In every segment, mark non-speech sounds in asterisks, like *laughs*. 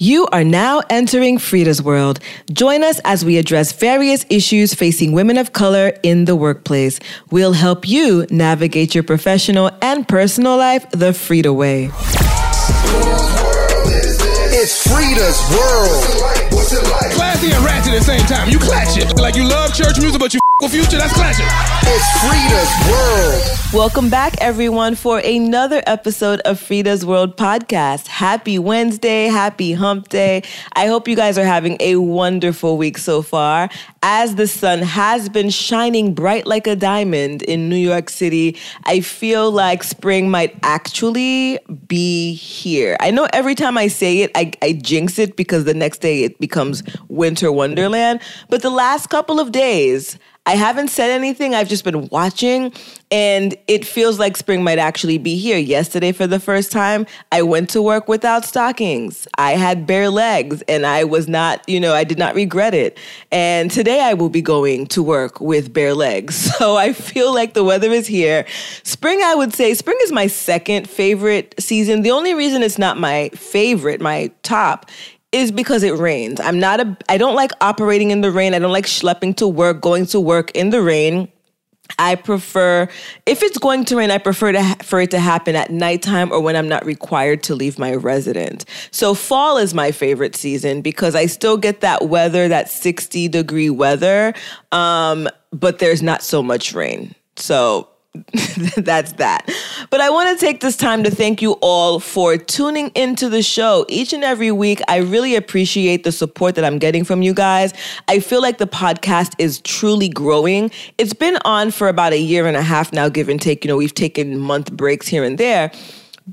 You are now entering Freeda's world. Join us as we address various issues facing women of color in the workplace. We'll help you navigate your professional and personal life the Freeda way. It's Freeda's world. What's it like? Classy and ratchet at the same time. You clatch it. Like you love church music, but you f- with future, that's clashing. It's Freeda's world. Welcome back, everyone, for another episode of Freeda's World podcast. Happy Wednesday. Happy hump day. I hope you guys are having a wonderful week so far. As the sun has been shining bright like a diamond in New York City, I feel like spring might actually be here. I know every time I say it, I, I jinx it because the next day it becomes winter wonderland. But the last couple of days, I haven't said anything. I've just been watching, and it feels like spring might actually be here. Yesterday, for the first time, I went to work without stockings. I had bare legs, and I was not, you know, I did not regret it. And today, I will be going to work with bare legs. *laughs* So I feel like the weather is here. Spring, I would say, spring is my second favorite season. The only reason it's not my favorite, my top, is because it rains. I'm not a I don't like operating in the rain. I don't like schlepping to work, going to work in the rain. I prefer if it's going to rain, I prefer to ha- for it to happen at nighttime or when I'm not required to leave my residence. So fall is my favorite season because I still get that weather, that 60 degree weather, um, but there's not so much rain. So *laughs* that's that. But I want to take this time to thank you all for tuning into the show each and every week. I really appreciate the support that I'm getting from you guys. I feel like the podcast is truly growing. It's been on for about a year and a half now, give and take. You know, we've taken month breaks here and there.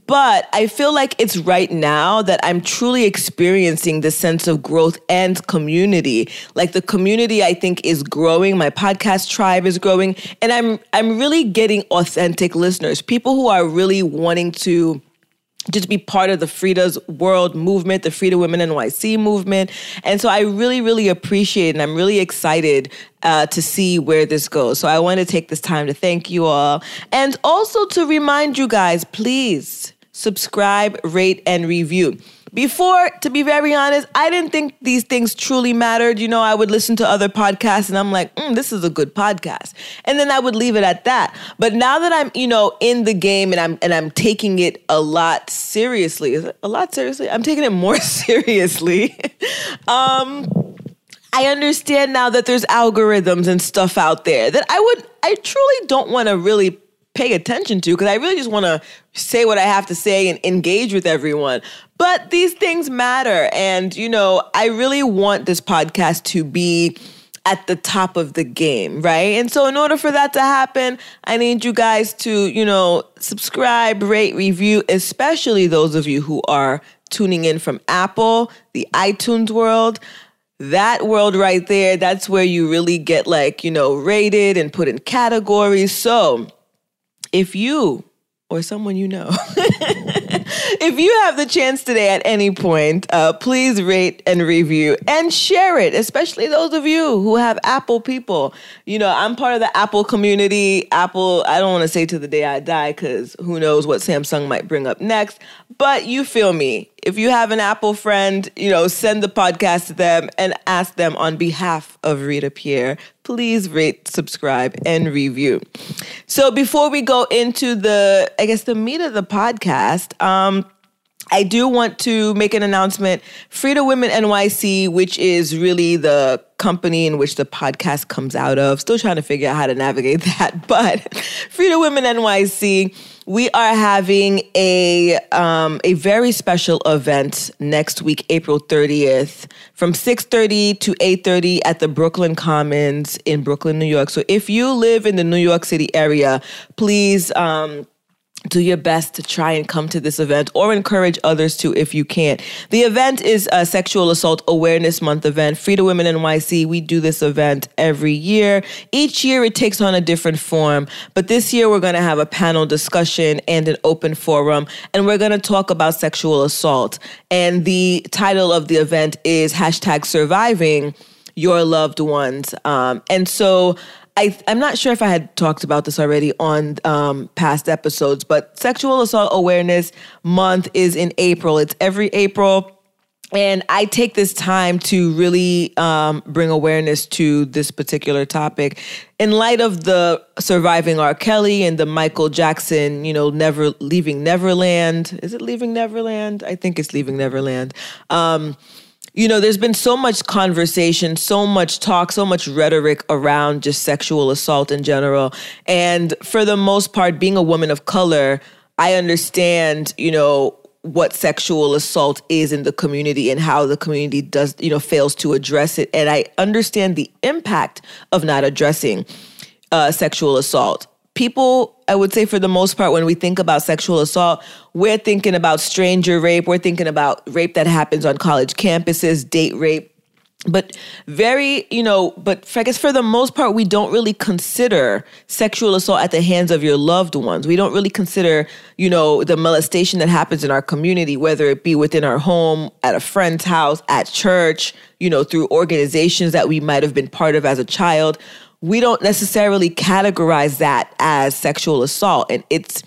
But I feel like it's right now that I'm truly experiencing the sense of growth and community. Like the community I think is growing, my podcast tribe is growing, and I'm I'm really getting authentic listeners, people who are really wanting to just be part of the Freeda's World movement, the Freeda Women NYC movement. And so I really, really appreciate and I'm really excited uh, to see where this goes. So I want to take this time to thank you all and also to remind you guys, please subscribe, rate, and review. Before, to be very honest, I didn't think these things truly mattered. You know, I would listen to other podcasts and I'm like, mm, this is a good podcast. And then I would leave it at that. But now that I'm, you know, in the game and I'm and I'm taking it a lot seriously, a lot seriously? I'm taking it more *laughs* seriously. *laughs* um I understand now that there's algorithms and stuff out there that I would I truly don't want to really pay attention to because I really just want to say what I have to say and engage with everyone. But these things matter. And, you know, I really want this podcast to be at the top of the game, right? And so, in order for that to happen, I need you guys to, you know, subscribe, rate, review, especially those of you who are tuning in from Apple, the iTunes world. That world right there, that's where you really get like, you know, rated and put in categories. So, if you or someone you know, *laughs* if you have the chance today at any point, uh, please rate and review and share it, especially those of you who have Apple people. You know, I'm part of the Apple community. Apple, I don't want to say to the day I die because who knows what Samsung might bring up next, but you feel me. If you have an Apple friend, you know, send the podcast to them and ask them on behalf of Rita Pierre, please rate, subscribe, and review. So before we go into the, I guess, the meat of the podcast, um, I do want to make an announcement. Freeda Women NYC, which is really the company in which the podcast comes out of, still trying to figure out how to navigate *laughs* that. But Freeda Women NYC, we are having a um, a very special event next week, April 30th, from 6:30 to 8:30 at the Brooklyn Commons in Brooklyn, New York. So if you live in the New York City area, please. Um, do your best to try and come to this event or encourage others to if you can't. The event is a Sexual Assault Awareness Month event. Freeda Women NYC, we do this event every year. Each year it takes on a different form, but this year we're going to have a panel discussion and an open forum, and we're going to talk about sexual assault. And the title of the event is hashtag surviving your loved ones. Um, and so I, I'm not sure if I had talked about this already on um, past episodes, but Sexual Assault Awareness Month is in April. It's every April. and I take this time to really um, bring awareness to this particular topic in light of the surviving R. Kelly and the Michael Jackson, you know, never leaving Neverland. Is it leaving Neverland? I think it's leaving Neverland. Um, you know, there's been so much conversation, so much talk, so much rhetoric around just sexual assault in general. And for the most part, being a woman of color, I understand, you know, what sexual assault is in the community and how the community does, you know, fails to address it. And I understand the impact of not addressing uh, sexual assault. People, I would say for the most part, when we think about sexual assault, we're thinking about stranger rape. We're thinking about rape that happens on college campuses, date rape, but very you know but i guess for the most part we don't really consider sexual assault at the hands of your loved ones we don't really consider you know the molestation that happens in our community whether it be within our home at a friend's house at church you know through organizations that we might have been part of as a child we don't necessarily categorize that as sexual assault and it's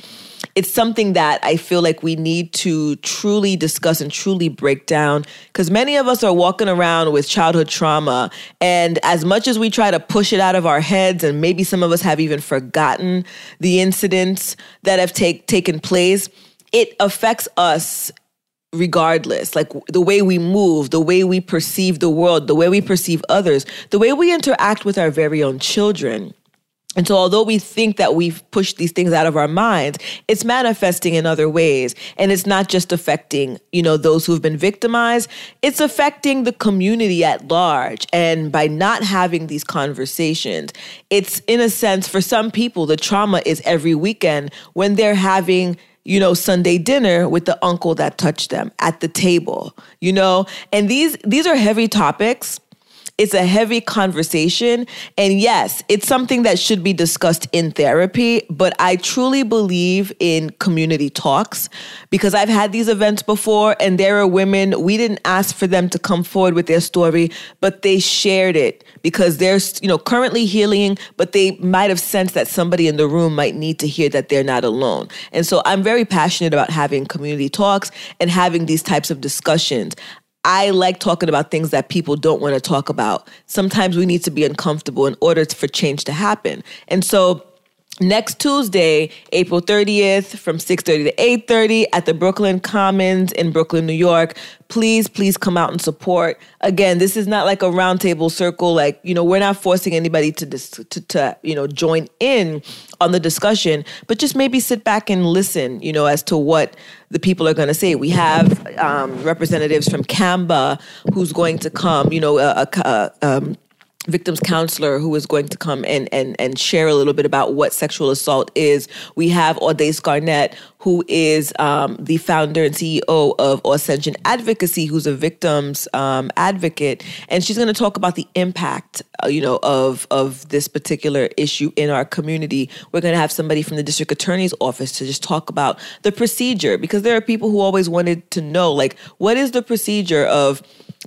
it's something that I feel like we need to truly discuss and truly break down because many of us are walking around with childhood trauma. And as much as we try to push it out of our heads, and maybe some of us have even forgotten the incidents that have take, taken place, it affects us regardless like the way we move the way we perceive the world the way we perceive others the way we interact with our very own children and so, although we think that we've pushed these things out of our minds, it's manifesting in other ways. And it's not just affecting, you know, those who've been victimized, it's affecting the community at large. And by not having these conversations, it's in a sense, for some people, the trauma is every weekend when they're having you know sunday dinner with the uncle that touched them at the table you know? And these these are heavy topics it's a heavy conversation. And yes, it's something that should be discussed in therapy, but I truly believe in community talks because I've had these events before and there are women, we didn't ask for them to come forward with their story, but they shared it because they're, you know, currently healing, but they might have sensed that somebody in the room might need to hear that they're not alone. And so I'm very passionate about having community talks and having these types of discussions. I like talking about things that people don't want to talk about. Sometimes we need to be uncomfortable in order for change to happen. And so next Tuesday, April 30th from 6:30 to 8:30 at the Brooklyn Commons in Brooklyn, New York. Please, please come out and support. Again, this is not like a roundtable circle like, you know, we're not forcing anybody to, to to you know, join in on the discussion, but just maybe sit back and listen, you know, as to what the people are going to say. We have um, representatives from CAMBA who's going to come, you know, a, a, a um, victims counselor who is going to come and, and, and share a little bit about what sexual assault is. We have Audace Garnett, who is um, the founder and CEO of Ascension Advocacy, who's a victims um, advocate, and she's going to talk about the impact, uh, you know, of of this particular issue in our community. We're going to have somebody from the district attorney's office to just talk about the procedure because there are people who always wanted to know, like, what is the procedure of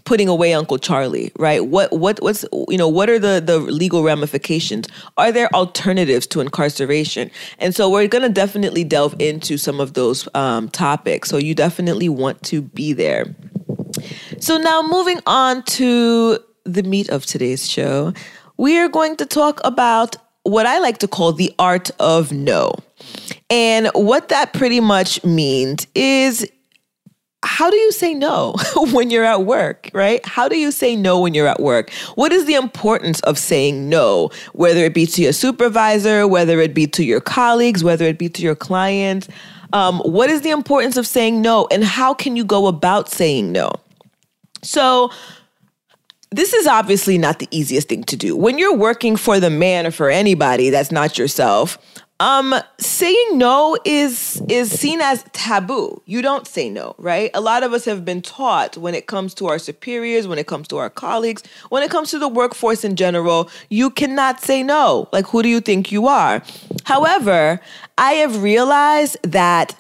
putting away Uncle Charlie, right? What what what's you know what are the the legal ramifications? Are there alternatives to incarceration? And so we're going to definitely delve into some of those um, topics. So you definitely want to be there. So now moving on to the meat of today's show, we are going to talk about what I like to call the art of no. And what that pretty much means is how do you say no *laughs* when you're at work, right? How do you say no when you're at work? What is the importance of saying no, whether it be to your supervisor, whether it be to your colleagues, whether it be to your clients? Um, what is the importance of saying no, and how can you go about saying no? So, this is obviously not the easiest thing to do. When you're working for the man or for anybody that's not yourself, um, saying no is is seen as taboo. You don't say no, right? A lot of us have been taught when it comes to our superiors, when it comes to our colleagues, when it comes to the workforce in general, you cannot say no. Like who do you think you are? However, I have realized that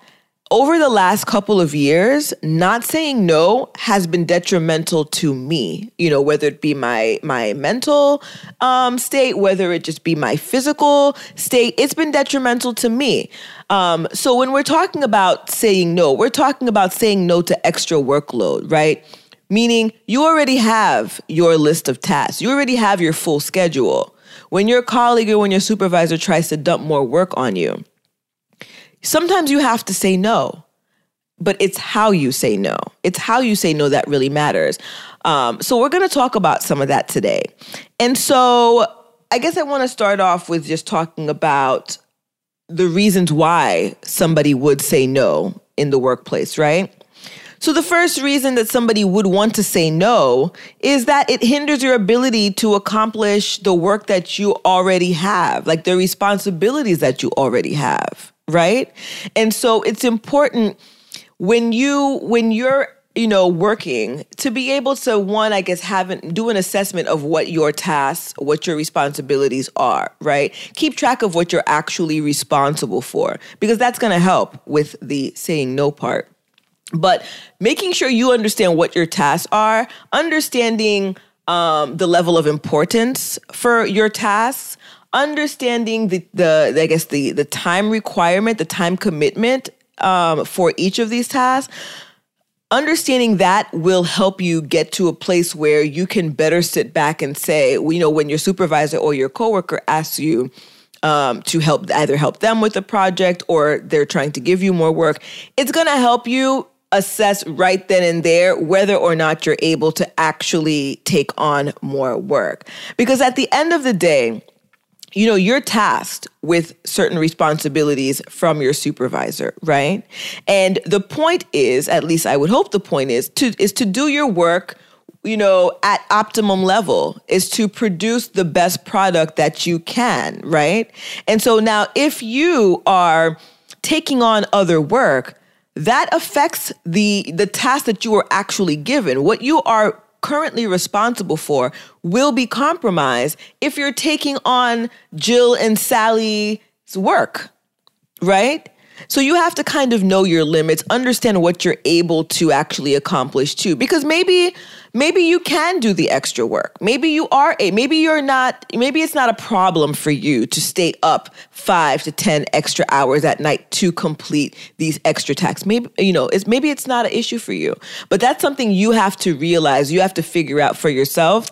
over the last couple of years, not saying no has been detrimental to me. You know, whether it be my my mental um, state, whether it just be my physical state, it's been detrimental to me. Um, so when we're talking about saying no, we're talking about saying no to extra workload, right? meaning you already have your list of tasks, you already have your full schedule. When your colleague or when your supervisor tries to dump more work on you, sometimes you have to say no, but it's how you say no. It's how you say no that really matters. Um, so, we're going to talk about some of that today. And so, I guess I want to start off with just talking about the reasons why somebody would say no in the workplace, right? So, the first reason that somebody would want to say no is that it hinders your ability to accomplish the work that you already have, like the responsibilities that you already have, right? And so, it's important when you when you're you know working to be able to one i guess have an, do an assessment of what your tasks what your responsibilities are right keep track of what you're actually responsible for because that's going to help with the saying no part but making sure you understand what your tasks are understanding um, the level of importance for your tasks understanding the, the i guess the the time requirement the time commitment um, for each of these tasks, understanding that will help you get to a place where you can better sit back and say, you know, when your supervisor or your coworker asks you um, to help either help them with the project or they're trying to give you more work, it's going to help you assess right then and there whether or not you're able to actually take on more work. Because at the end of the day, you know, you're tasked with certain responsibilities from your supervisor, right? And the point is, at least I would hope the point is to is to do your work, you know, at optimum level, is to produce the best product that you can, right? And so now if you are taking on other work, that affects the the task that you are actually given. What you are currently responsible for will be compromised if you're taking on Jill and Sally's work, right? So you have to kind of know your limits, understand what you're able to actually accomplish too. Because maybe maybe you can do the extra work. Maybe you are a maybe you're not maybe it's not a problem for you to stay up 5 to 10 extra hours at night to complete these extra tasks. Maybe you know, it's maybe it's not an issue for you. But that's something you have to realize, you have to figure out for yourself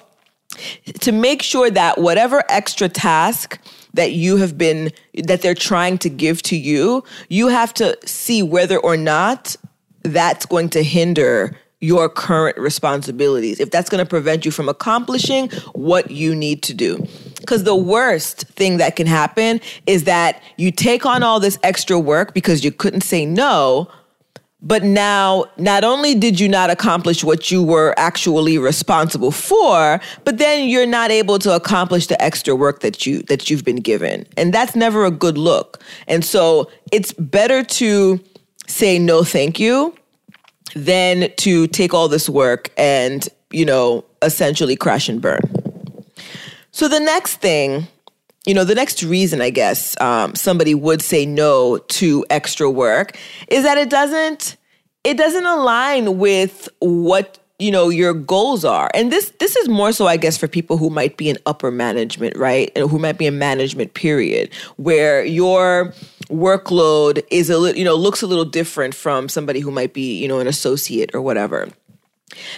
to make sure that whatever extra task that you have been that they're trying to give to you, you have to see whether or not that's going to hinder your current responsibilities, if that's going to prevent you from accomplishing what you need to do. Because the worst thing that can happen is that you take on all this extra work because you couldn't say no, but now, not only did you not accomplish what you were actually responsible for, but then you're not able to accomplish the extra work that you that you've been given. And that's never a good look. And so it's better to say no thank you than to take all this work and, you know, essentially crash and burn. So the next thing you know, the next reason I guess um, somebody would say no to extra work is that it doesn't it doesn't align with what you know your goals are and this this is more so i guess for people who might be in upper management right and who might be in management period where your workload is a little you know looks a little different from somebody who might be you know an associate or whatever.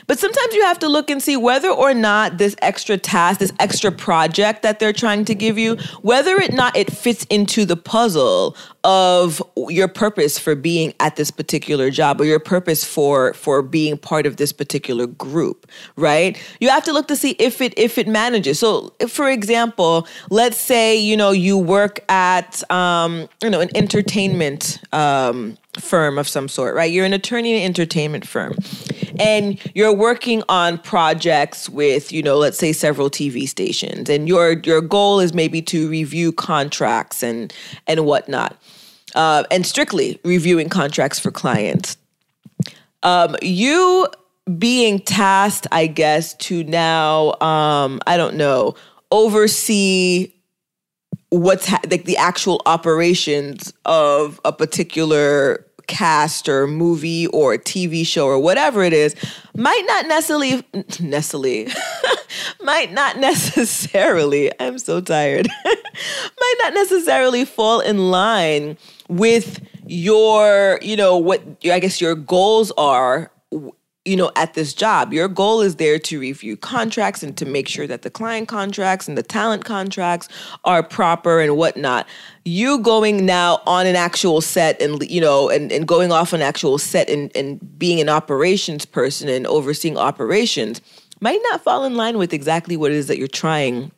But sometimes you have to look and see whether or not this extra task, this extra project that they're trying to give you, whether or not it fits into the puzzle of your purpose for being at this particular job or your purpose for for being part of this particular group, right? You have to look to see if it if it manages. So, for example, let's say you know you work at um, you know an entertainment um, firm of some sort, right? You're an attorney in an entertainment firm and you're working on projects with, you know, let's say several TV stations and your your goal is maybe to review contracts and and whatnot. Uh, and strictly reviewing contracts for clients. Um, you being tasked, I guess, to now, um, I don't know, oversee what's ha- like the actual operations of a particular cast or movie or TV show or whatever it is might not necessarily necessarily *laughs* might not necessarily I'm so tired *laughs* might not necessarily fall in line with your you know what I guess your goals are you know, at this job. Your goal is there to review contracts and to make sure that the client contracts and the talent contracts are proper and whatnot. You going now on an actual set and you know and, and going off an actual set and, and being an operations person and overseeing operations might not fall in line with exactly what it is that you're trying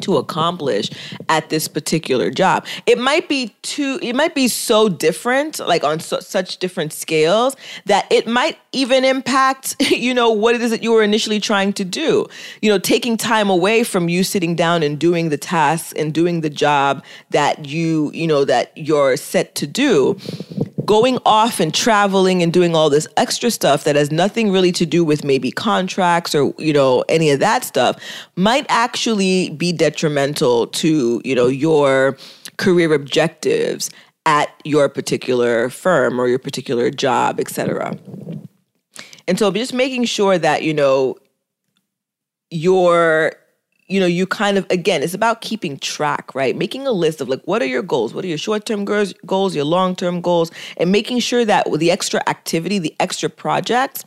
to accomplish at this particular job. It might be too it might be so different like on such different scales that it might even impact *laughs* you know what it is that you were initially trying to do. You know, taking time away from you sitting down and doing the tasks and doing the job that you, you know, that you're set to do going off and traveling and doing all this extra stuff that has nothing really to do with maybe contracts or you know any of that stuff might actually be detrimental to you know your career objectives at your particular firm or your particular job etc and so just making sure that you know your you know, you kind of, again, it's about keeping track, right? Making a list of like, what are your goals? What are your short term goals, your long term goals, and making sure that the extra activity, the extra projects,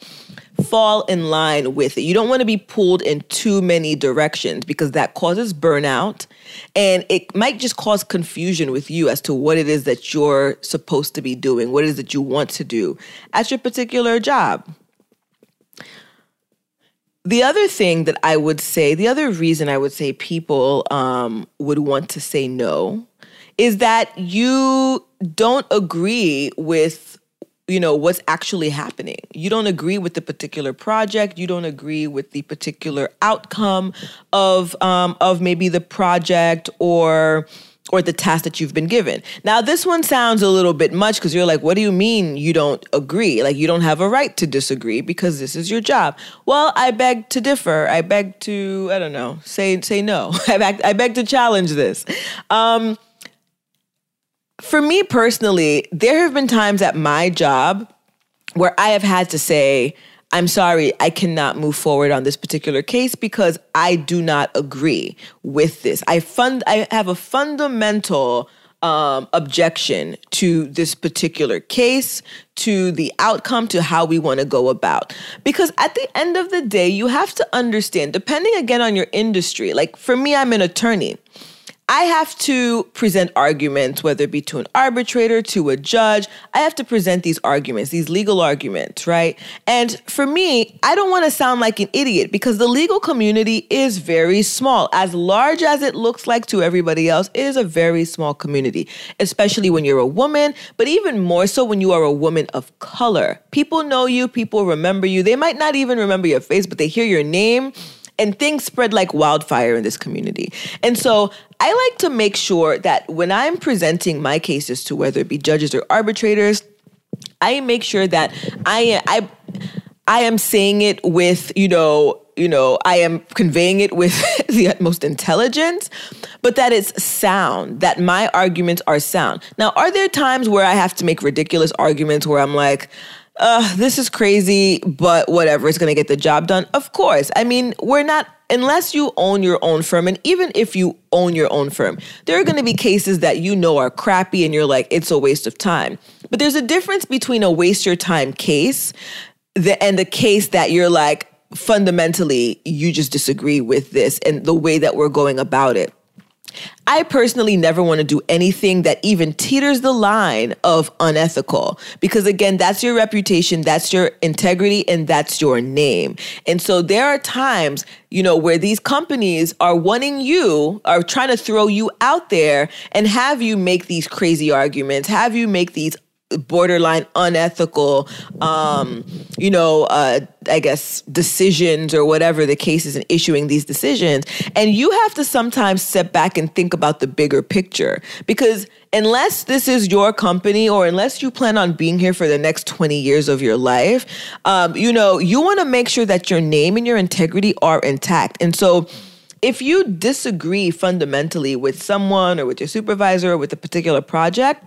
fall in line with it. You don't want to be pulled in too many directions because that causes burnout and it might just cause confusion with you as to what it is that you're supposed to be doing, what it is that you want to do at your particular job. The other thing that I would say, the other reason I would say people um, would want to say no is that you don't agree with you know what's actually happening. You don't agree with the particular project. You don't agree with the particular outcome of um, of maybe the project or or the task that you've been given. Now, this one sounds a little bit much because you're like, what do you mean you don't agree? Like, you don't have a right to disagree because this is your job. Well, I beg to differ. I beg to, I don't know, say say no. *laughs* I beg, I beg to challenge this. Um, for me personally, there have been times at my job where I have had to say, I'm sorry, I cannot move forward on this particular case because I do not agree with this. I fund I have a fundamental um, objection to this particular case, to the outcome, to how we want to go about. Because at the end of the day, you have to understand, depending again on your industry, like for me, I'm an attorney. I have to present arguments, whether it be to an arbitrator, to a judge. I have to present these arguments, these legal arguments, right? And for me, I don't want to sound like an idiot because the legal community is very small. As large as it looks like to everybody else, it is a very small community, especially when you're a woman, but even more so when you are a woman of color. People know you, people remember you. They might not even remember your face, but they hear your name and things spread like wildfire in this community. And so I like to make sure that when I'm presenting my cases to whether it be judges or arbitrators, I make sure that I I I am saying it with, you know, you know, I am conveying it with *laughs* the utmost intelligence, but that it's sound, that my arguments are sound. Now, are there times where I have to make ridiculous arguments where I'm like, uh, this is crazy, but whatever, it's gonna get the job done. Of course. I mean, we're not, unless you own your own firm, and even if you own your own firm, there are gonna be cases that you know are crappy and you're like, it's a waste of time. But there's a difference between a waste your time case and the case that you're like, fundamentally, you just disagree with this and the way that we're going about it. I personally never want to do anything that even teeters the line of unethical because, again, that's your reputation, that's your integrity, and that's your name. And so there are times, you know, where these companies are wanting you, are trying to throw you out there and have you make these crazy arguments, have you make these borderline unethical um you know uh i guess decisions or whatever the case is in issuing these decisions. And you have to sometimes step back and think about the bigger picture. Because unless this is your company or unless you plan on being here for the next 20 years of your life um you know you want to make sure that your name and your integrity are intact. And so if you disagree fundamentally with someone or with your supervisor or with a particular project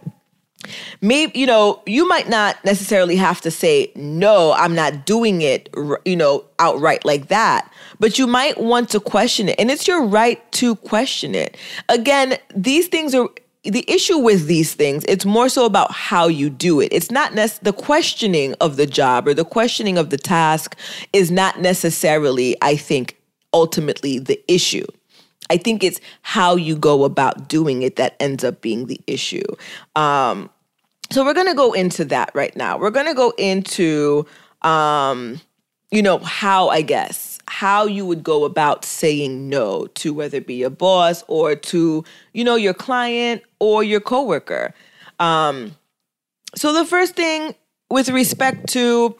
maybe you know you might not necessarily have to say no i'm not doing it you know outright like that but you might want to question it and it's your right to question it again these things are the issue with these things, it's more so about how you do it. It's not nec- the questioning of the job or the questioning of the task is not necessarily, I think, ultimately the issue. I think it's how you go about doing it that ends up being the issue. Um, so we're going to go into that right now. We're going to go into, um, you know, how I guess how you would go about saying no to whether it be your boss or to you know your client or your coworker. Um, so the first thing with respect to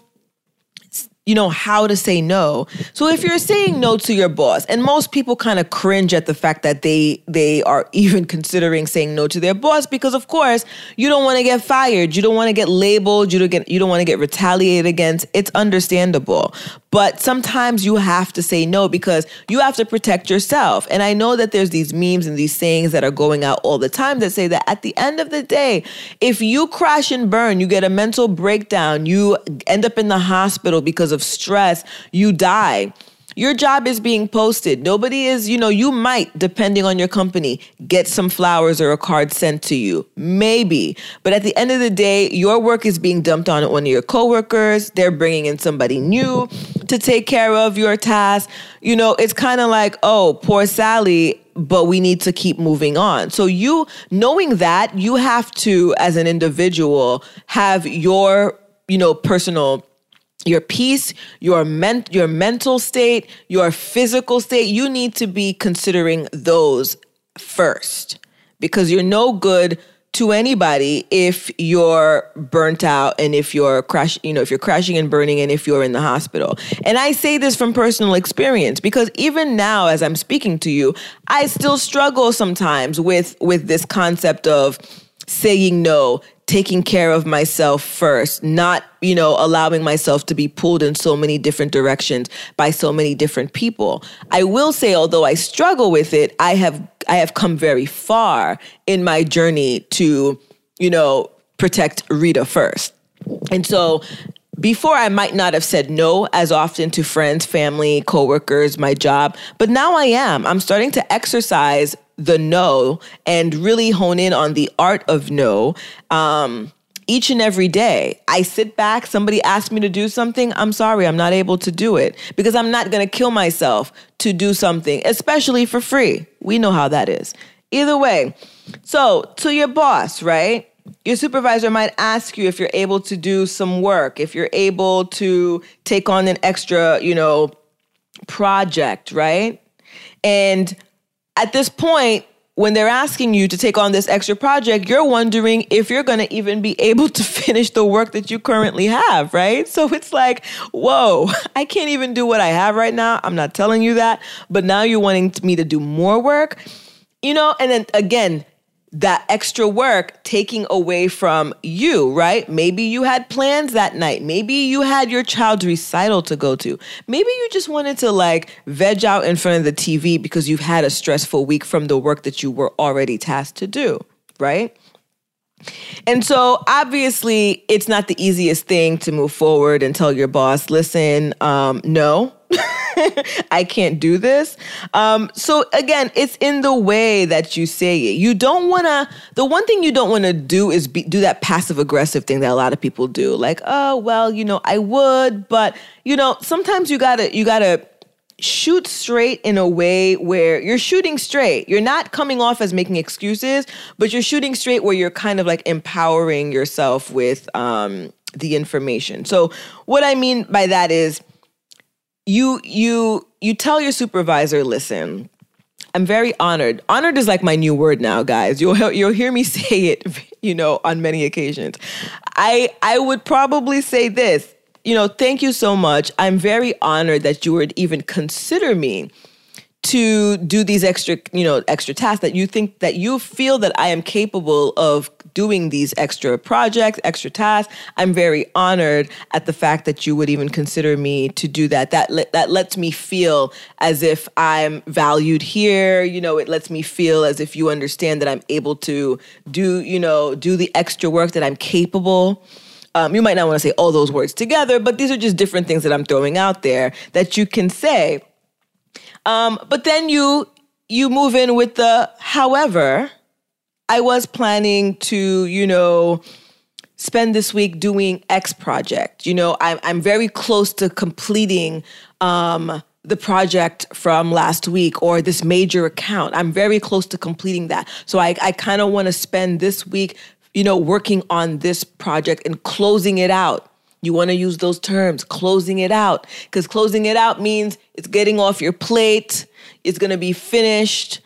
you know how to say no. So if you're saying no to your boss and most people kind of cringe at the fact that they they are *laughs* even considering saying no to their boss because of course you don't want to get fired. You don't want to get labeled. You don't get you don't want to get retaliated against. It's understandable. But sometimes you have to say no because you have to protect yourself. And i know that there's these memes and these sayings that are going out all the time that say that at the end of the day if you crash and burn you get a mental breakdown. You end up in the hospital because of of stress, you die. Your job is being posted. Nobody is, you know, you might, depending on your company, get some flowers or a card sent to you. Maybe. But at the end of the day, your work is being dumped on one of your coworkers. They're bringing in somebody new to take care of your task. You know, it's kind of like, oh, poor Sally, but we need to keep moving on. So you knowing that, you have to as an individual have your, you know, personal your peace, your men- your mental state, your physical state, you need to be considering those first. Because you're no good to anybody if you're burnt out and if you're crash you know if you're crashing and burning and if you're in the hospital. And i say this from personal experience because even now as i'm speaking to you i still struggle sometimes with with this concept of saying no taking care of myself first, not, you know, allowing myself to be pulled in so many different directions by so many different people. I will say although I struggle with it, I have I have come very far in my journey to, you know, protect Rita first. And so before I might not have said no as often to friends, family, coworkers, my job, but now I am. I'm starting to exercise the no and really hone in on the art of no. Um, each and every day. I sit back, somebody asks me to do something, I'm sorry, I'm not able to do it because I'm not going to kill myself to do something, especially for free. We know how that is. Either way, so to your boss, right? Your supervisor might ask you if you're able to do some work, if you're able to take on an extra, you know, project, right? And at this point, when they're asking you to take on this extra project, you're wondering if you're going to even be able to *laughs* finish the work that you currently have, right? So it's like, whoa, *laughs* I can't even do what I have right now. I'm not telling you that, but now you're wanting me to do more work, you know? And then again, that extra work taking away from you, right? Maybe you had plans that night. Maybe you had your child's recital to go to. Maybe you just wanted to like veg out in front of the TV because you've had a stressful week from the work that you were already tasked to do, right? And so obviously, it's not the easiest thing to move forward and tell your boss, listen, um, no, *laughs* I can't do this. Um, so again, it's in the way that you say it. You don't want to. The one thing you don't want to do is be, do that passive aggressive thing that a lot of people do. Like, oh well, you know, I would, but you know, sometimes you gotta you gotta shoot straight in a way where you're shooting straight. You're not coming off as making excuses, but you're shooting straight where you're kind of like empowering yourself with um, the information. So what I mean by that is you you you tell your supervisor, listen, I'm very honored. Honored is like my new word now, guys. You'll you'll hear me *laughs* say it, you know, on many occasions. I I would probably say this you know, thank you so much. I'm very honored that you would even consider me to do these extra, you know, extra tasks that you think that you feel that I am capable of doing these extra projects, extra tasks. I'm very honored at the fact that you would even consider me to do that. That that lets me feel as if I'm valued here, you know, it lets me feel as if you understand that I'm able to do, you know, do the extra work that I'm capable um, you might not want to say all those words together, but these are just different things that I'm throwing out there that you can say. Um, but then you you move in with the however, I was planning to, you know, spend this week doing X project. You know, I'm I'm very close to completing um the project from last week or this major account. I'm very close to completing that. So I, I kind of want to spend this week, you know, working on this project and closing it out. You want to use those terms, closing it out, because closing it out means it's getting off your plate, it's going to be finished,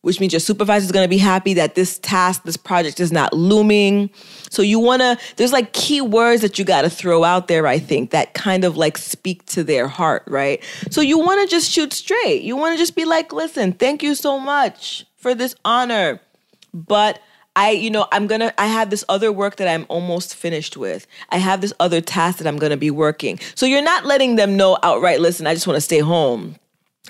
which means your supervisor is going to be happy that this task, this project is not looming. So you want to, there's like key words that you got to throw out there, I think, that kind of like speak to their heart, right? So you want to just shoot straight. You want to just be like, listen, thank you so much for this honor. But I, you know, I'm gonna, I have this other work that I'm almost finished with. I have this other task that I'm gonna be working. So you're not letting them know outright, listen, I just wanna stay home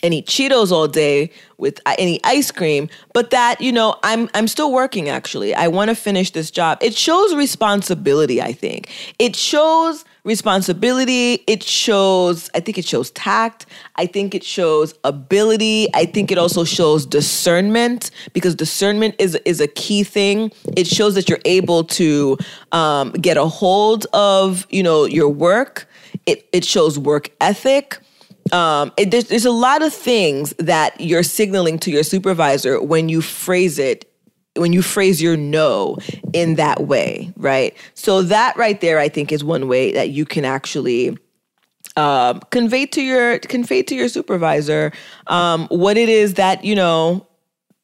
and eat Cheetos all day with uh, any ice cream, but that, you know, I'm I'm still working actually. I want to finish this job. It shows responsibility, I think. It shows responsibility, it shows I think it shows tact, I think it shows ability, I think it also shows discernment because discernment is is a key thing. It shows that you're able to um, get a hold of, you know, your work. It it shows work ethic um, it, there's, there's a lot of things that you're signaling to your supervisor when you phrase it when you phrase your no in that way, right? So that right there, I think, is one way that you can actually um, convey to your convey to your supervisor um, what it is that you know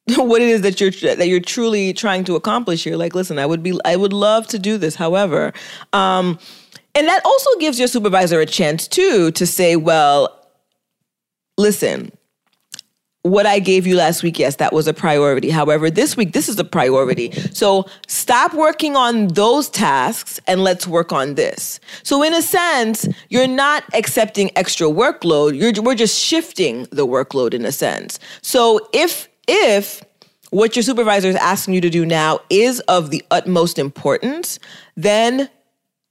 *laughs* what it is that you're that you're truly trying to accomplish here. Like, listen, I would be I would love to do this. However, um, and that also gives your supervisor a chance too to say, well, listen, what I gave you last week, yes, that was a priority. However, this week, this is a priority. So stop working on those tasks and let's work on this. So, in a sense, you're not accepting extra workload. You're, we're just shifting the workload in a sense. So, if, if, what your supervisor is asking you to do now is of the utmost importance, then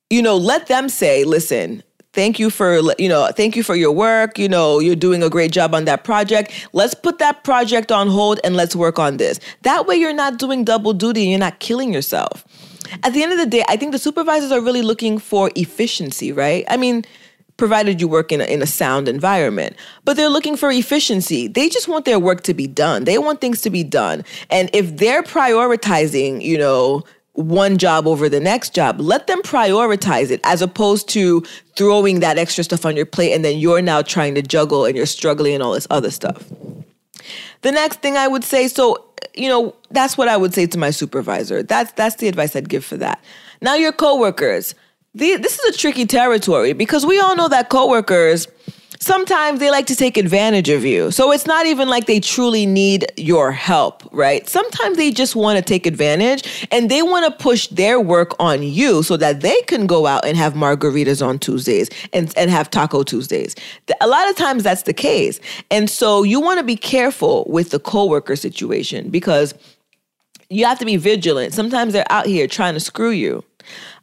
you know, let them say, listen, thank you for you know thank you for your work you know you're doing a great job on that project. Let's put that project on hold and let's work on this. That way you're not doing double duty and you're not killing yourself. At the end of the day i think the supervisors are really looking for efficiency right? I mean provided you work in a, in a sound environment but they're looking for efficiency. They just want their work to be done. They want things to be done. And if they're prioritizing you know one job over the next job. Let them prioritize it as opposed to throwing that extra stuff on your plate and then you're now trying to juggle and you're struggling and all this other stuff. The next thing I would say, so you know, that's what I would say to my supervisor. That's that's the advice I'd give for that. Now your coworkers. The, this is a tricky territory because we all know that coworkers sometimes they like to take advantage of you. So it's not even like they truly need your help, right? Sometimes they just want to take advantage and they want to push their work on you so that they can go out and have margaritas on Tuesdays and, and have Taco Tuesdays. A lot of times that's the case. And so you want to be careful with the coworker situation because you have to be vigilant. Sometimes they're out here trying to screw you.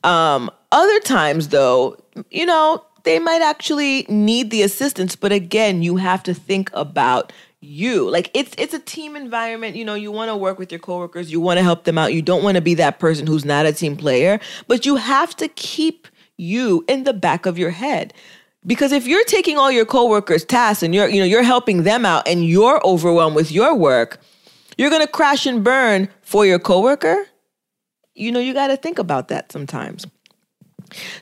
Um, other times, though, you know, they might actually need the assistance but again you have to think about you. Like it's it's a team environment you know you want to work with your coworkers you want to help them out you don't want to be that person who's not a team player but you have to keep you in the back of your head. Because if you're taking all your coworkers tasks and you're you know you're helping them out and you're overwhelmed with your work you're to crash and burn for your coworker. You know you got to think about that sometimes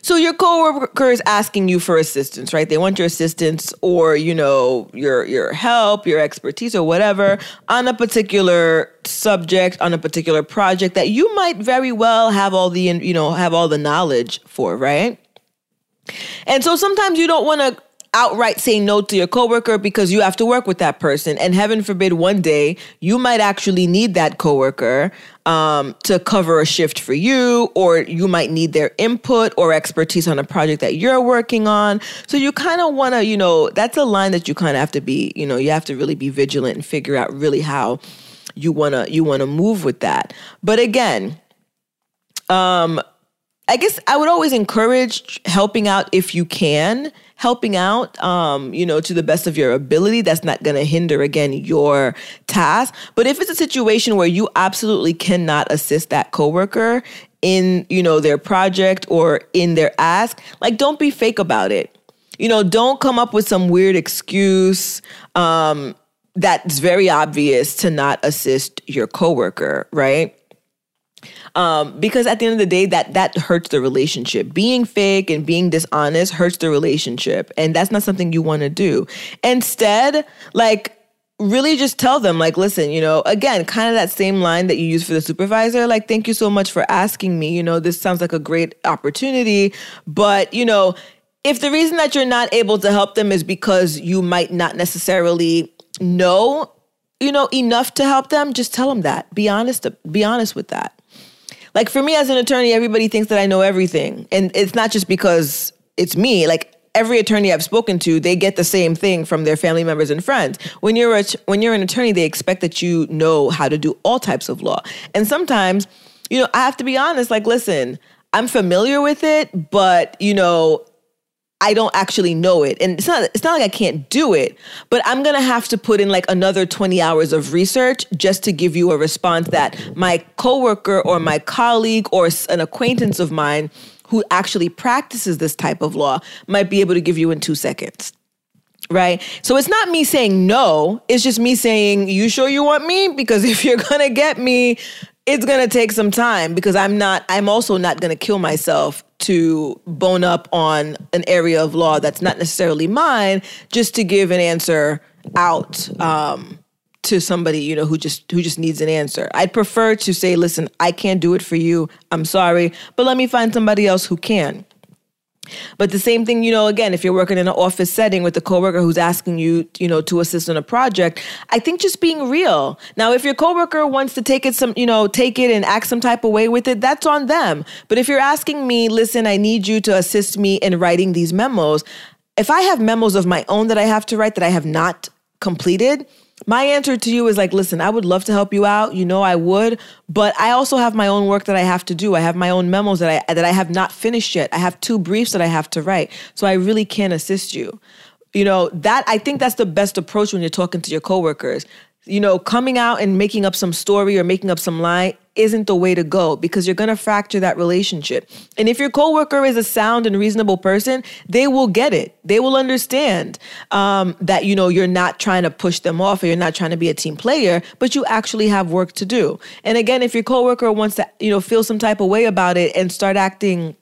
so your coworker is asking you for assistance, right? They want your assistance or, you know, your your help, your expertise or whatever on a particular subject, on a particular project that you might very well have all the, you know, have all the knowledge for, right? And so sometimes you don't want to outright say no to your coworker because you have to work with that person. And heaven forbid, one day you might actually need that coworker um, to cover a shift for you, or you might need their input or expertise on a project that you're working on. So you kind of want to, you know, that's a line that you kind of have to be, you know, you have to really be vigilant and figure out really how you want to you want to move with that. But again, um I guess I would always encourage helping out if you can, helping out, um, you know, to the best of your ability. That's not going to hinder, again, your task. But if it's a situation where you absolutely cannot assist that coworker in, you know, their project or in their ask, like, don't be fake about it. You know, don't come up with some weird excuse. Um, that's very obvious to not assist your coworker, right? Um, because at the end of the day, that that hurts the relationship. Being fake and being dishonest hurts the relationship, and that's not something you want to do. Instead, like really just tell them like listen you know again kind of that same line that you use for the supervisor like thank you so much for asking me you know this sounds like a great opportunity but you know if the reason that you're not able to help them is because you might not necessarily know you know enough to help them just tell them that be honest be honest with that like for me as an attorney, everybody thinks that I know everything. And it's not just because it's me. Like every attorney I've spoken to, they get the same thing from their family members and friends. When you're a, when you're an attorney, they expect that you know how to do all types of law. And sometimes, you know, I have to be honest, like listen, I'm familiar with it, but you know, I don't actually know it. And it's not it's not like I can't do it, but I'm going to have to put in like another 20 hours of research just to give you a response that my coworker or my colleague or an acquaintance of mine who actually practices this type of law might be able to give you in 2 seconds. Right? So it's not me saying no, it's just me saying, "You sure you want me?" because *laughs* if you're going to get me, it's going to take some time because I'm not I'm also not going to kill myself to bone up on an area of law that's not necessarily mine just to give an answer out um, to somebody you know who just who just needs an answer. I'd prefer to say listen i can't do it for you. I'm sorry but let me find somebody else who can but the same thing, you know, again, if you're working in an office setting with a coworker who's asking you, you know, to assist in a project, I think just being real. Now, if your coworker wants to take it some, you know, take it and act some type of way with it, that's on them. But if you're asking me, listen, I need you to assist me in writing these memos, if I have memos of my own that I have to write that I have not completed, my answer to you is like, listen, I would love to help you out. You know I would, but I also have my own work that I have to do. I have my own memos that I that I have not finished yet. I have two briefs that I have to write. So I really can't assist you. You know, that I think that's the best approach when you're talking to your coworkers you know, coming out and making up some story or making up some lie isn't the way to go because you're going to fracture that relationship. And if your coworker is a sound and reasonable person, they will get it. They will understand um, that you know you're not trying to push them off or you're not trying to be a team player, but you actually have work to do. And again, if your coworker wants to you know feel some type of way about it and start acting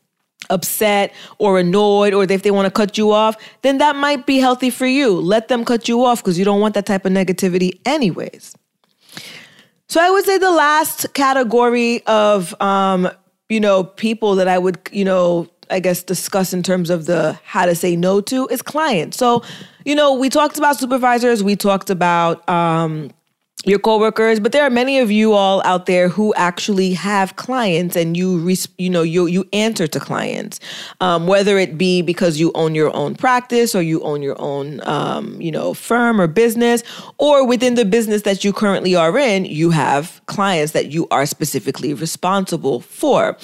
upset or annoyed or if they want to cut you off, then that might be healthy for you. Let them cut you off because you don't want that type of negativity, anyways. So I would say the last category of, um, you know, people that I would, you know, I guess discuss in terms of the how to say no to is clients. So, you know, we talked about supervisors, we talked about um, your coworkers, but there are many of you all out there who actually have clients, and you you know you you answer to clients, um, whether it be because you own your own practice or you own your own um, you know firm or business, or within the business that you currently are in, you have clients that you are specifically responsible for.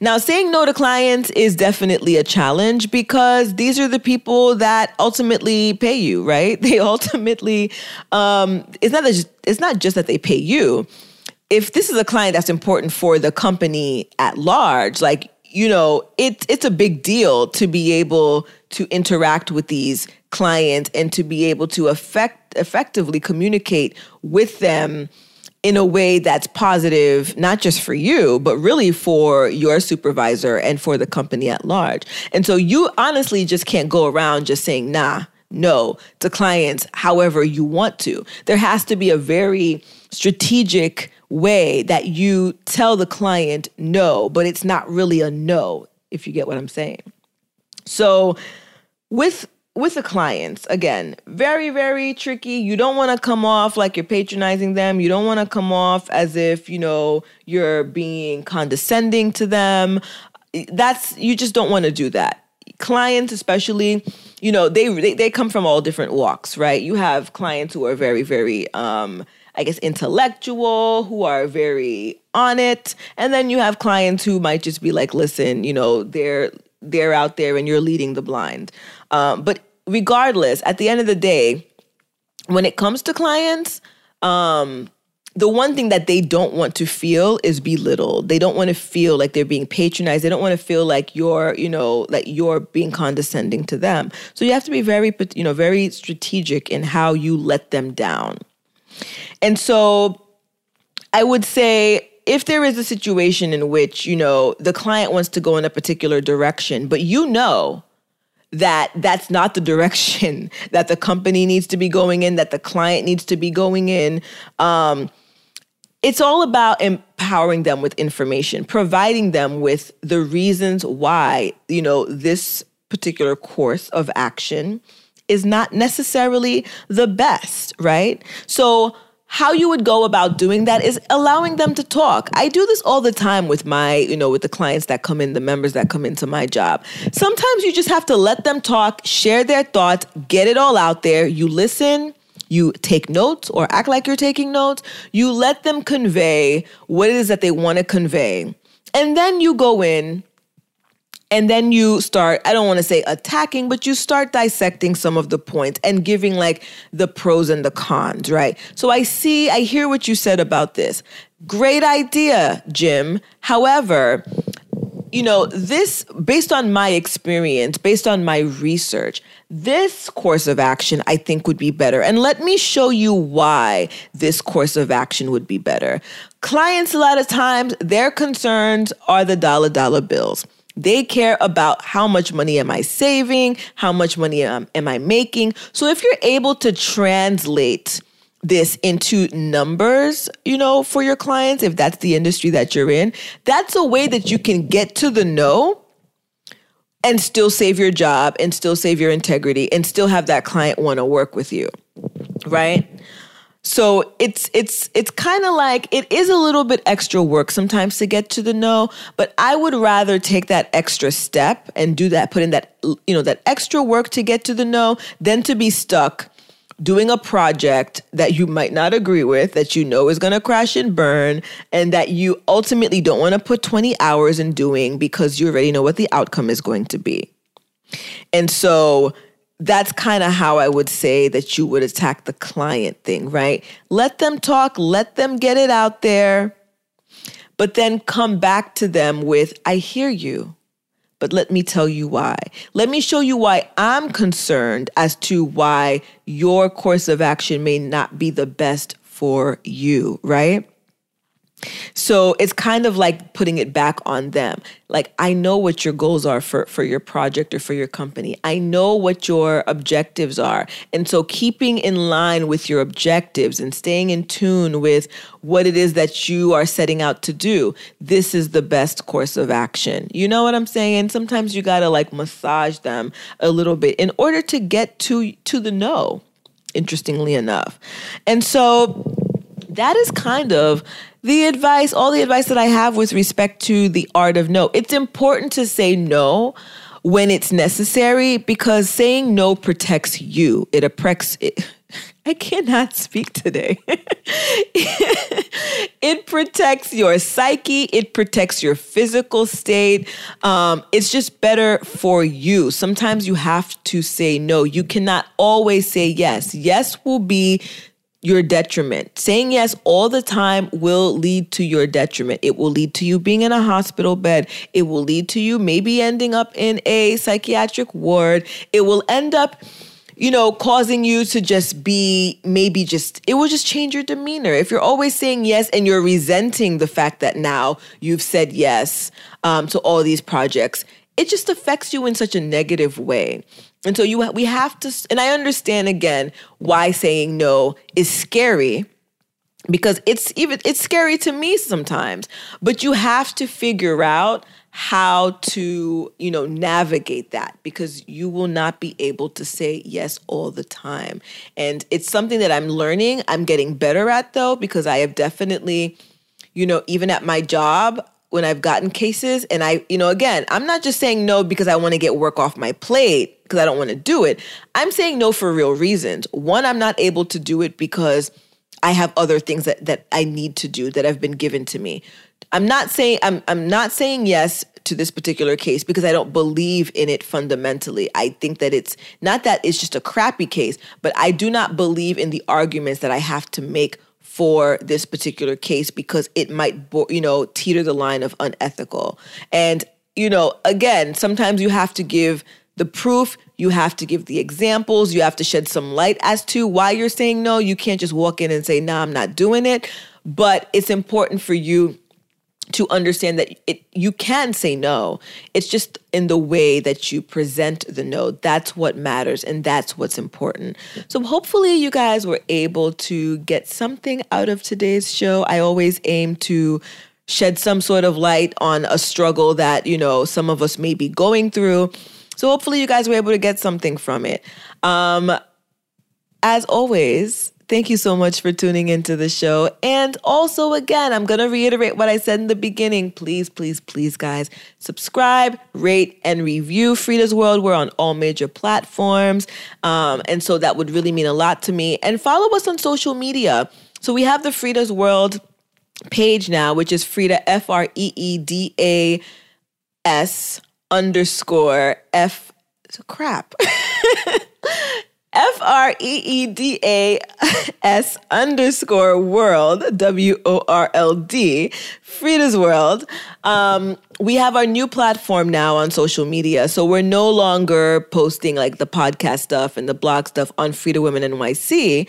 Now, saying no to clients is definitely a challenge because these are the people that ultimately pay you, right? *laughs* They ultimately, um, it's not just, it's not just that they pay you. If this is a client that's important for the company at large, like you know, it, it's a big deal to be able to interact with these clients and to be able to effect, effectively communicate with them in a way that's positive, not just for you, but really for your supervisor and for the company at large. And so you honestly just can't go around just saying, nah, no to clients however you want to. There has to be a very strategic way that you tell the client no, but it's not really a no, if you get what I'm saying. So, with with the clients, again, very, very tricky. You don't want to come off like you're patronizing them. You don't want to come off as if, you know, you're being condescending to them. That's, you just don't want to do that. Clients, especially, you know, they, they, they come from all different walks, right? You have clients who are very, very, um, I guess, intellectual, who are very on it. And then you have clients who might just be like, listen, you know, they're they're out there and you're leading the blind. Um, but regardless, at the end of the day, when it comes to clients, um, the one thing that they don't want to feel is belittled. They don't want to feel like they're being patronized. They don't want to feel like you're, you know, like you're being condescending to them. So you have to be very, you know, very strategic in how you let them down. And so I would say if there is a situation in which, you know, the client wants to go in a particular direction, but you know that that's not the *laughs* direction that the company needs to be going in, that the client needs to be going in. Um, it's all about empowering them with information, providing them with the reasons why, you know, this particular course of action is not necessarily the best, right? So, how you would go about doing that is allowing them to talk. I do this all the time with my, you know, with the clients that come in, the members that come into my job. Sometimes you just have to let them talk, share their thoughts, get it all out there. You listen, you take notes or act like you're taking notes. You let them convey what it is that they want to convey. And then you go in and then you start, I don't want to say attacking, but you start dissecting some of the points and giving like the pros and the cons, right? So I see, I hear what you said about this. Great idea, Jim. However, you know, this, based on my experience, based on my research, this course of action I think would be better. And let me show you why this course of action would be better. Clients, a lot of times, their concerns are the dollar dollar bills. They care about how much money am I saving? How much money am, am I making? So if you're able to translate this into numbers, you know, for your clients, if that's the industry that you're in, that's a way that you can get to the know and still save your job and still save your integrity and still have that client want to work with you. Right? So it's it's it's kind of like it is a little bit extra work sometimes to get to the know, but I would rather take that extra step and do that, put in that you know that extra work to get to the know than to be stuck doing a project that you might not agree with, that you know is going to crash and burn, and that you ultimately don't want to put 20 hours in doing because you already know what the outcome is going to be. And so that's kind of how I would say that you would attack the client thing, right? Let them talk, let them get it out there, but then come back to them with, I hear you. But let me tell you why. Let me show you why I'm concerned as to why your course of action may not be the best for you, right? So it's kind of like putting it back on them. Like, I know what your goals are for, for your project or for your company. I know what your objectives are. And so keeping in line with your objectives and staying in tune with what it is that you are setting out to do, this is the best course of action. You know what I'm saying? Sometimes you got to like massage them a little bit in order to get to to the know, interestingly enough. And so that is kind of the advice, all the advice that I have with respect to the art of no. It's important to say no when it's necessary because saying no protects you. It protects. *laughs* I cannot speak today. *laughs* it protects your psyche. It protects your physical state. Um, it's just better for you. Sometimes you have to say no. You cannot always say yes. Yes will be your detriment. Saying yes all the time will lead to your detriment. It will lead to you being in a hospital bed. It will lead to you maybe ending up in a psychiatric ward. It will end up you know, causing you to just be maybe just, it will just change your demeanor. If you're always saying yes and you're resenting the fact that now you've said yes um, to all these projects, it just affects you in such a negative way. And so you we have to and I understand again why saying no is scary because it's even it's scary to me sometimes, but you have to figure out how to, you know, navigate that because you will not be able to say yes all the time. And it's something that I'm learning. I'm getting better at though because I have definitely you know, even at my job, when I've gotten cases and I, you know, again, I'm not just saying no because I want to get work off my plate because I don't want to do it. I'm saying no for real reasons. One, I'm not able to do it because I have other things that that I need to do that have been given to me. I'm not saying I'm I'm not saying yes to this particular case because I don't believe in it fundamentally. I think that it's not that it's just a crappy case, but I do not believe in the arguments that I have to make for this particular case because it might you know teeter the line of unethical. And you know, again, sometimes you have to give the proof, you have to give the examples, you have to shed some light as to why you're saying no. You can't just walk in and say, "Nah, I'm not doing it." But it's important for you to understand that it you can say no. It's just in the way that you present the no. That's what matters and that's what's important. So hopefully you guys were able to get something out of today's show. I always aim to shed some sort of light on a struggle that you know some of us may be going through. So hopefully you guys were able to get something from it. Um as always Thank you so much for tuning into the show. And also, again, I'm going to reiterate what I said in the beginning. Please, please, please, guys, subscribe, rate, and review Freeda's World. We're on all major platforms. Um, and so that would really mean a lot to me. And follow us on social media. So we have the Freeda's World page now, which is Freeda, F R E E D A S underscore F. So crap. *laughs* F R E E D A S underscore world, W O R L D, Freeda's World. Um, we have our new platform now on social media. So we're no longer posting like the podcast stuff and the blog stuff on Freeda Women NYC.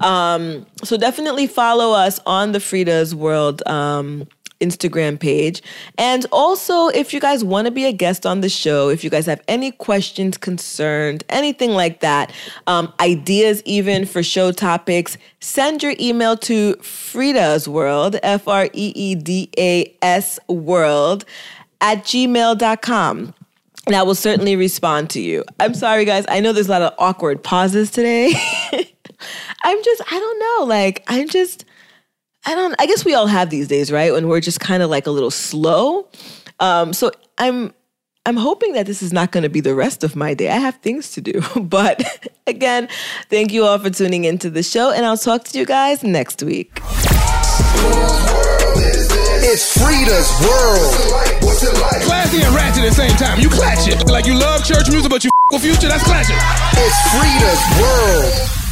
Um, so definitely follow us on the Freeda's World um, Instagram page. And also, if you guys want to be a guest on the show, if you guys have any questions, concerned, anything like that, um, ideas even for show topics, send your email to Freeda's World, F R E E D A S World, at gmail.com. And I will certainly respond to you. I'm sorry, guys. I know there's a lot of awkward pauses today. *laughs* I'm just, I don't know. Like, I'm just I don't I guess we all have these days, right? When we're just kind of like a little slow. Um, so I'm I'm hoping that this is not going to be the rest of my day. I have things to do. *laughs* But again, thank you all for tuning into the show, and I'll talk to you guys next week. It's Freeda's World. What's it like? Classy and ratchet at the same time. You clatch it. Like you love church music, but you f- with future, that's clashing. It's Freeda's World.